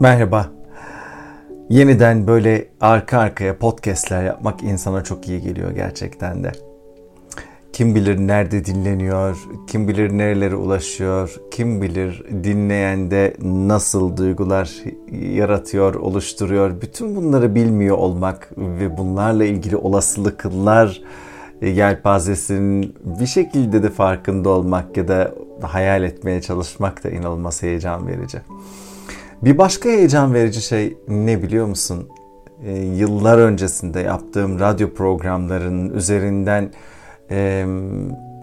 Merhaba. Yeniden böyle arka arkaya podcastler yapmak insana çok iyi geliyor gerçekten de. Kim bilir nerede dinleniyor, kim bilir nerelere ulaşıyor, kim bilir dinleyende nasıl duygular yaratıyor, oluşturuyor. Bütün bunları bilmiyor olmak ve bunlarla ilgili olasılıklar yelpazesinin bir şekilde de farkında olmak ya da hayal etmeye çalışmak da inanılmaz heyecan verici. Bir başka heyecan verici şey ne biliyor musun? Ee, yıllar öncesinde yaptığım radyo programlarının üzerinden e,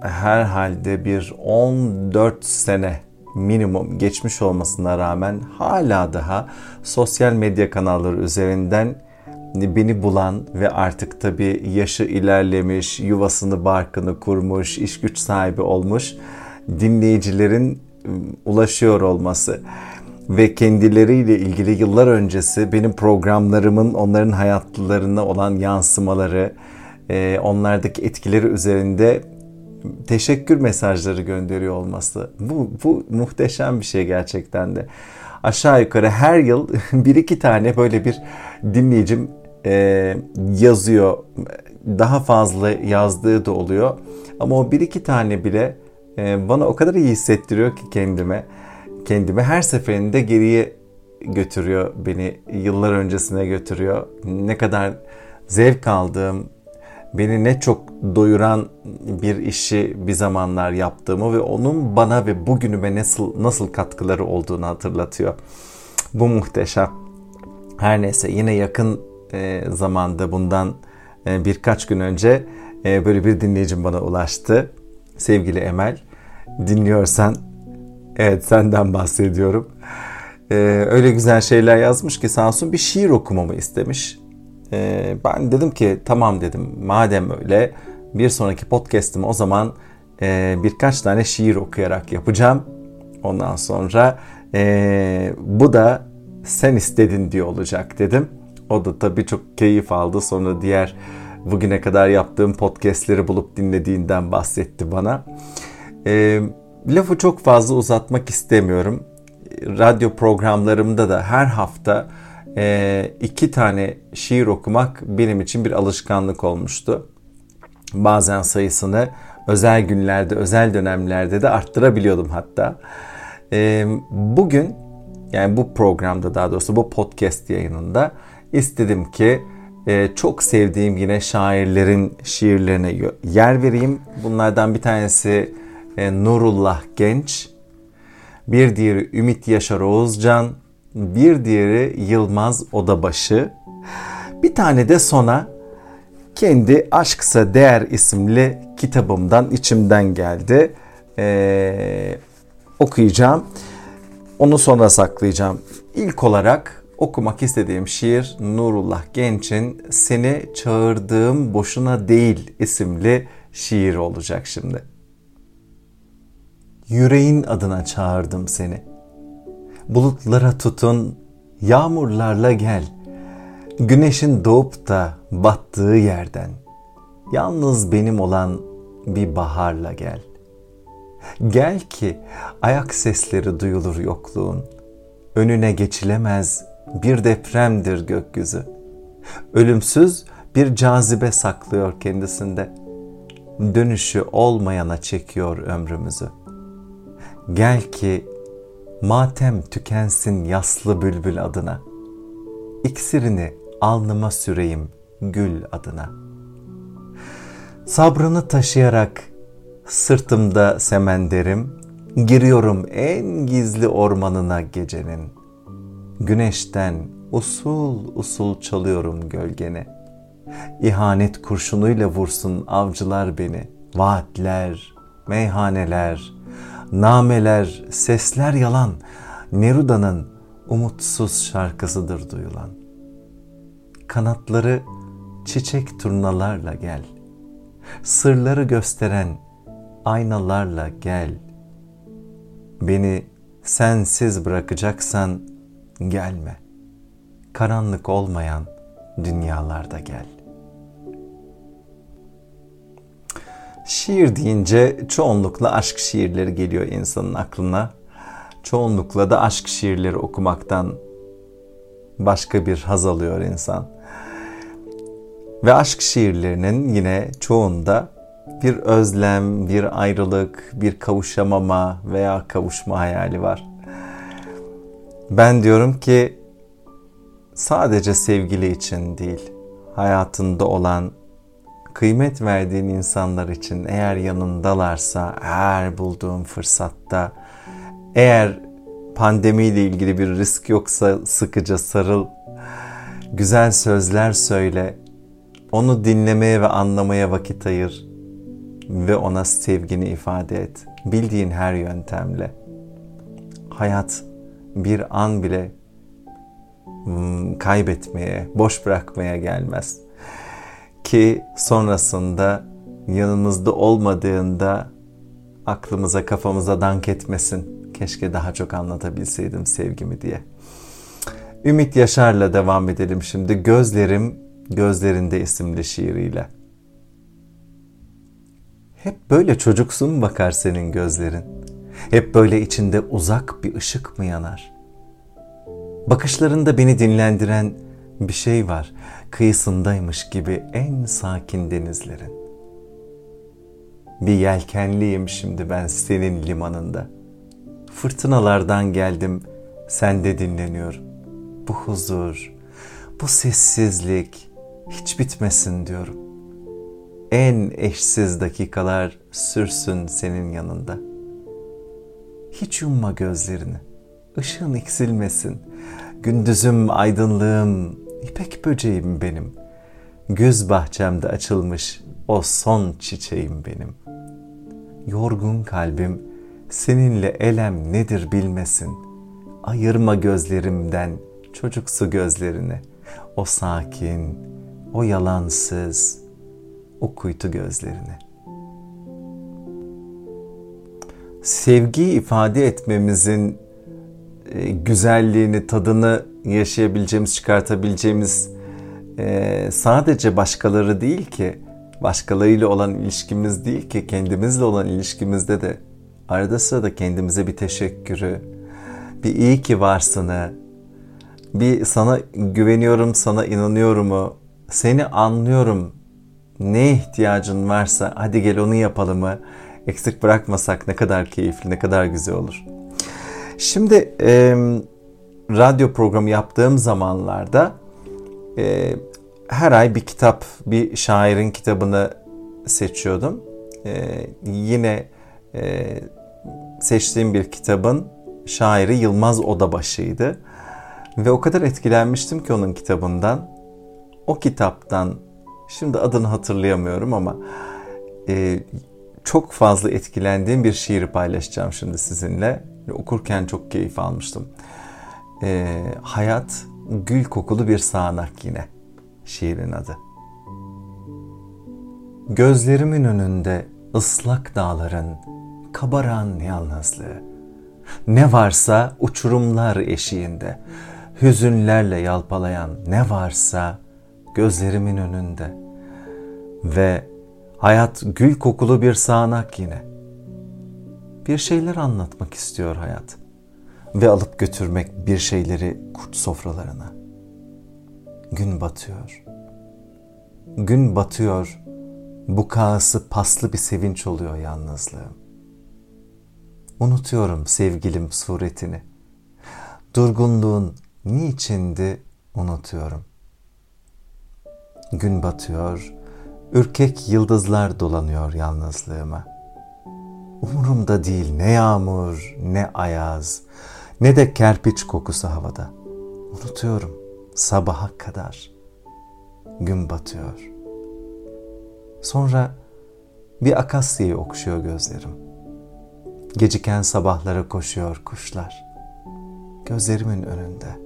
herhalde bir 14 sene minimum geçmiş olmasına rağmen hala daha sosyal medya kanalları üzerinden beni bulan ve artık tabii yaşı ilerlemiş, yuvasını barkını kurmuş, iş güç sahibi olmuş dinleyicilerin ulaşıyor olması ve kendileriyle ilgili yıllar öncesi benim programlarımın onların hayatlarına olan yansımaları, e, onlardaki etkileri üzerinde teşekkür mesajları gönderiyor olması. Bu, bu muhteşem bir şey gerçekten de. Aşağı yukarı her yıl bir iki tane böyle bir dinleyicim e, yazıyor. Daha fazla yazdığı da oluyor. Ama o bir iki tane bile e, bana o kadar iyi hissettiriyor ki kendime kendimi her seferinde geriye götürüyor beni yıllar öncesine götürüyor. Ne kadar zevk aldığım, beni ne çok doyuran bir işi bir zamanlar yaptığımı ve onun bana ve bugünüme nasıl nasıl katkıları olduğunu hatırlatıyor. Bu muhteşem. Her neyse yine yakın e, zamanda bundan e, birkaç gün önce e, böyle bir dinleyicim bana ulaştı. Sevgili Emel, dinliyorsan Evet senden bahsediyorum. Ee, öyle güzel şeyler yazmış ki Samsun bir şiir okumamı istemiş. Ee, ben dedim ki tamam dedim madem öyle bir sonraki podcast'ımı o zaman e, birkaç tane şiir okuyarak yapacağım. Ondan sonra e, bu da sen istedin diye olacak dedim. O da tabii çok keyif aldı. Sonra diğer bugüne kadar yaptığım podcastleri bulup dinlediğinden bahsetti bana. Eee lafı çok fazla uzatmak istemiyorum. Radyo programlarımda da her hafta e, iki tane şiir okumak benim için bir alışkanlık olmuştu. Bazen sayısını özel günlerde, özel dönemlerde de arttırabiliyordum hatta. E, bugün yani bu programda daha doğrusu bu podcast yayınında istedim ki e, çok sevdiğim yine şairlerin şiirlerine yer vereyim. Bunlardan bir tanesi e, Nurullah Genç, bir diğeri Ümit Yaşar Oğuzcan, bir diğeri Yılmaz Odabaşı, bir tane de sona kendi Aşksa Değer isimli kitabımdan içimden geldi. Ee, okuyacağım. Onu sonra saklayacağım. İlk olarak okumak istediğim şiir Nurullah Genç'in Seni Çağırdığım Boşuna Değil isimli şiir olacak şimdi yüreğin adına çağırdım seni. Bulutlara tutun, yağmurlarla gel. Güneşin doğup da battığı yerden. Yalnız benim olan bir baharla gel. Gel ki ayak sesleri duyulur yokluğun. Önüne geçilemez bir depremdir gökyüzü. Ölümsüz bir cazibe saklıyor kendisinde. Dönüşü olmayana çekiyor ömrümüzü.'' Gel ki matem tükensin yaslı bülbül adına. İksirini alnıma süreyim gül adına. Sabrını taşıyarak sırtımda semenderim, giriyorum en gizli ormanına gecenin. Güneşten usul usul çalıyorum gölgeni. İhanet kurşunuyla vursun avcılar beni. Vaatler, meyhaneler, nameler, sesler yalan, Neruda'nın umutsuz şarkısıdır duyulan. Kanatları çiçek turnalarla gel, sırları gösteren aynalarla gel. Beni sensiz bırakacaksan gelme. Karanlık olmayan dünyalarda gel.'' Şiir deyince çoğunlukla aşk şiirleri geliyor insanın aklına. Çoğunlukla da aşk şiirleri okumaktan başka bir haz alıyor insan. Ve aşk şiirlerinin yine çoğunda bir özlem, bir ayrılık, bir kavuşamama veya kavuşma hayali var. Ben diyorum ki sadece sevgili için değil, hayatında olan kıymet verdiğin insanlar için eğer yanındalarsa, eğer bulduğun fırsatta, eğer pandemiyle ilgili bir risk yoksa sıkıca sarıl, güzel sözler söyle, onu dinlemeye ve anlamaya vakit ayır ve ona sevgini ifade et. Bildiğin her yöntemle. Hayat bir an bile hmm, kaybetmeye, boş bırakmaya gelmez. Ki sonrasında yanımızda olmadığında aklımıza kafamıza dank etmesin. Keşke daha çok anlatabilseydim sevgimi diye. Ümit Yaşar'la devam edelim şimdi. Gözlerim Gözlerinde isimli şiiriyle. Hep böyle çocuksun mu bakar senin gözlerin? Hep böyle içinde uzak bir ışık mı yanar? Bakışlarında beni dinlendiren bir şey var. Kıyısındaymış gibi en sakin denizlerin. Bir yelkenliyim şimdi ben senin limanında. Fırtınalardan geldim, sende dinleniyorum. Bu huzur, bu sessizlik hiç bitmesin diyorum. En eşsiz dakikalar sürsün senin yanında. Hiç yumma gözlerini. Işığın eksilmesin. Gündüzüm, aydınlığım, ipek böceğim benim. Güz bahçemde açılmış o son çiçeğim benim. Yorgun kalbim seninle elem nedir bilmesin. Ayırma gözlerimden çocuksu gözlerini. O sakin, o yalansız, o kuytu gözlerini. Sevgi ifade etmemizin e, güzelliğini, tadını yaşayabileceğimiz, çıkartabileceğimiz e, sadece başkaları değil ki, başkalarıyla olan ilişkimiz değil ki, kendimizle olan ilişkimizde de arada sırada kendimize bir teşekkürü, bir iyi ki varsını, bir sana güveniyorum, sana inanıyorumu, seni anlıyorum, ne ihtiyacın varsa hadi gel onu yapalım mı? Eksik bırakmasak ne kadar keyifli, ne kadar güzel olur. Şimdi e, radyo programı yaptığım zamanlarda e, her ay bir kitap, bir şairin kitabını seçiyordum. E, yine e, seçtiğim bir kitabın şairi Yılmaz Odabaşı'ydı. Ve o kadar etkilenmiştim ki onun kitabından. O kitaptan, şimdi adını hatırlayamıyorum ama e, çok fazla etkilendiğim bir şiiri paylaşacağım şimdi sizinle. Okurken çok keyif almıştım. E, hayat gül kokulu bir sağanak yine şiirin adı. Gözlerimin önünde ıslak dağların kabaran yalnızlığı. Ne varsa uçurumlar eşiğinde hüzünlerle yalpalayan ne varsa gözlerimin önünde ve hayat gül kokulu bir sağanak yine. Bir şeyler anlatmak istiyor hayat ve alıp götürmek bir şeyleri kurt sofralarına. Gün batıyor. Gün batıyor. Bu kağısı paslı bir sevinç oluyor yalnızlığım. Unutuyorum sevgilim suretini. Durgunluğun niçindi unutuyorum. Gün batıyor, ürkek yıldızlar dolanıyor yalnızlığıma. Umurumda değil ne yağmur, ne ayaz, ne de kerpiç kokusu havada. Unutuyorum sabaha kadar. Gün batıyor. Sonra bir akasyayı okşuyor gözlerim. Geciken sabahlara koşuyor kuşlar. Gözlerimin önünde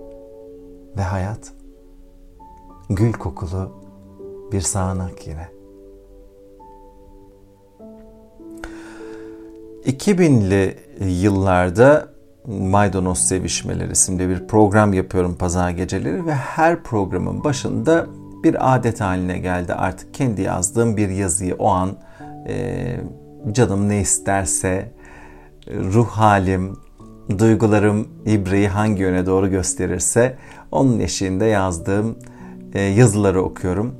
ve hayat gül kokulu bir sağanak yine. 2000'li yıllarda Maydanoz Sevişmeleri isimli bir program yapıyorum pazar geceleri ve her programın başında bir adet haline geldi artık kendi yazdığım bir yazıyı o an e, canım ne isterse ruh halim duygularım ibreyi hangi yöne doğru gösterirse onun eşiğinde yazdığım e, yazıları okuyorum.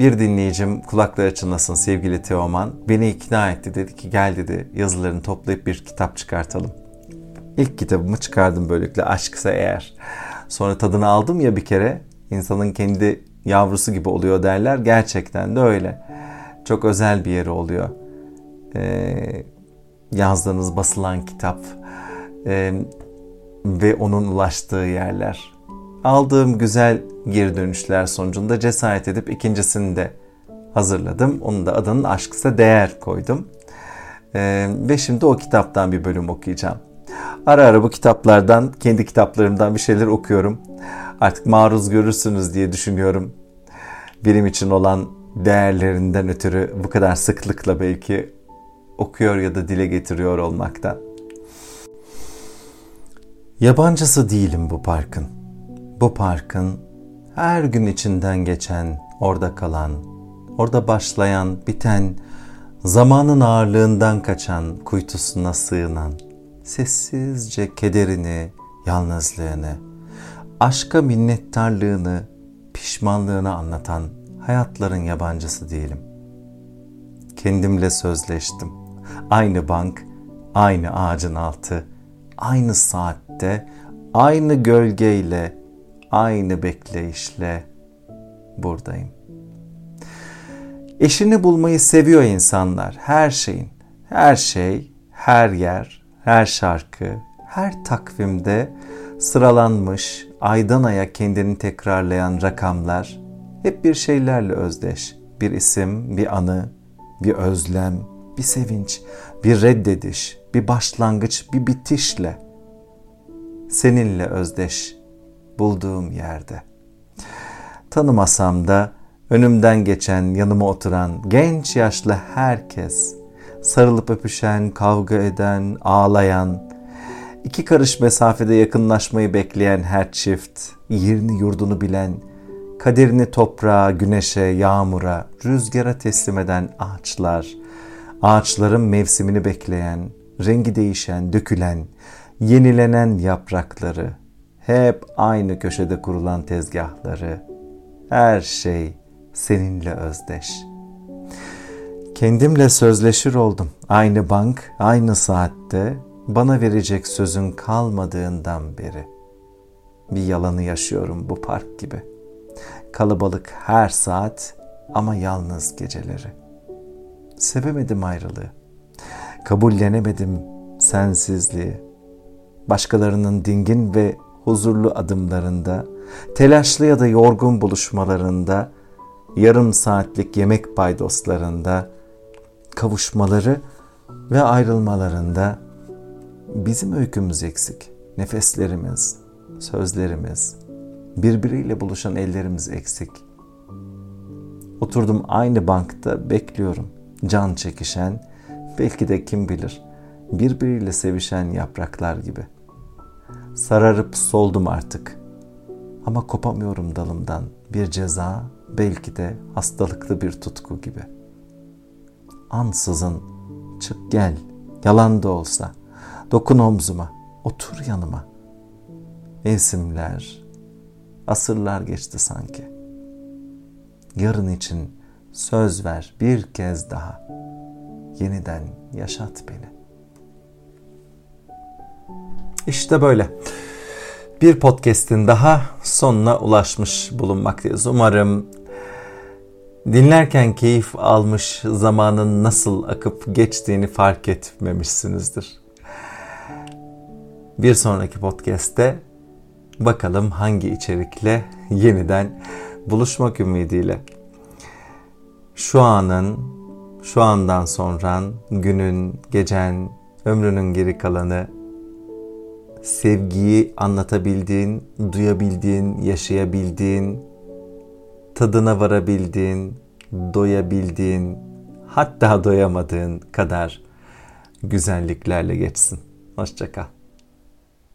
Bir dinleyicim kulakları çınlasın sevgili Teoman beni ikna etti dedi ki gel dedi yazılarını toplayıp bir kitap çıkartalım. İlk kitabımı çıkardım böylelikle aşksa eğer. Sonra tadını aldım ya bir kere insanın kendi yavrusu gibi oluyor derler. Gerçekten de öyle. Çok özel bir yeri oluyor. Ee, yazdığınız basılan kitap e, ve onun ulaştığı yerler. Aldığım güzel geri dönüşler sonucunda cesaret edip ikincisini de hazırladım. Onun da adının Aşksa Değer koydum. Ee, ve şimdi o kitaptan bir bölüm okuyacağım. Ara ara bu kitaplardan, kendi kitaplarımdan bir şeyler okuyorum. Artık maruz görürsünüz diye düşünüyorum. Benim için olan değerlerinden ötürü bu kadar sıklıkla belki okuyor ya da dile getiriyor olmaktan. Yabancısı değilim bu parkın. Bu parkın her gün içinden geçen, orada kalan, orada başlayan, biten, zamanın ağırlığından kaçan, kuytusuna sığınan, sessizce kederini, yalnızlığını, aşka minnettarlığını, pişmanlığını anlatan hayatların yabancısı değilim. Kendimle sözleştim. Aynı bank, aynı ağacın altı, aynı saatte, aynı gölgeyle, aynı bekleyişle buradayım. Eşini bulmayı seviyor insanlar. Her şeyin, her şey, her yer, her şarkı, her takvimde sıralanmış, aydan aya kendini tekrarlayan rakamlar hep bir şeylerle özdeş. Bir isim, bir anı, bir özlem, bir sevinç, bir reddediş, bir başlangıç, bir bitişle seninle özdeş bulduğum yerde. Tanımasam da önümden geçen, yanıma oturan genç yaşlı herkes, sarılıp öpüşen, kavga eden, ağlayan, iki karış mesafede yakınlaşmayı bekleyen her çift, yerini yurdunu bilen, kaderini toprağa, güneşe, yağmura, rüzgara teslim eden ağaçlar, ağaçların mevsimini bekleyen, rengi değişen, dökülen, yenilenen yaprakları, hep aynı köşede kurulan tezgahları, her şey seninle özdeş. Kendimle sözleşir oldum. Aynı bank, aynı saatte bana verecek sözün kalmadığından beri. Bir yalanı yaşıyorum bu park gibi. Kalabalık her saat ama yalnız geceleri. Sevemedim ayrılığı. Kabullenemedim sensizliği. Başkalarının dingin ve huzurlu adımlarında, telaşlı ya da yorgun buluşmalarında, yarım saatlik yemek paydoslarında, kavuşmaları ve ayrılmalarında bizim öykümüz eksik. Nefeslerimiz, sözlerimiz, birbiriyle buluşan ellerimiz eksik. Oturdum aynı bankta bekliyorum. Can çekişen, belki de kim bilir, birbiriyle sevişen yapraklar gibi.'' Sararıp soldum artık. Ama kopamıyorum dalımdan. Bir ceza, belki de hastalıklı bir tutku gibi. Ansızın çık gel, yalan da olsa. Dokun omzuma, otur yanıma. Mevsimler, asırlar geçti sanki. Yarın için söz ver bir kez daha. Yeniden yaşat beni. İşte böyle. Bir podcast'in daha sonuna ulaşmış bulunmaktayız. Umarım dinlerken keyif almış, zamanın nasıl akıp geçtiğini fark etmemişsinizdir. Bir sonraki podcast'te bakalım hangi içerikle yeniden buluşmak ümidiyle. Şu anın, şu andan sonra günün, gecen, ömrünün geri kalanı sevgiyi anlatabildiğin, duyabildiğin, yaşayabildiğin, tadına varabildiğin, doyabildiğin, hatta doyamadığın kadar güzelliklerle geçsin. Hoşçakal.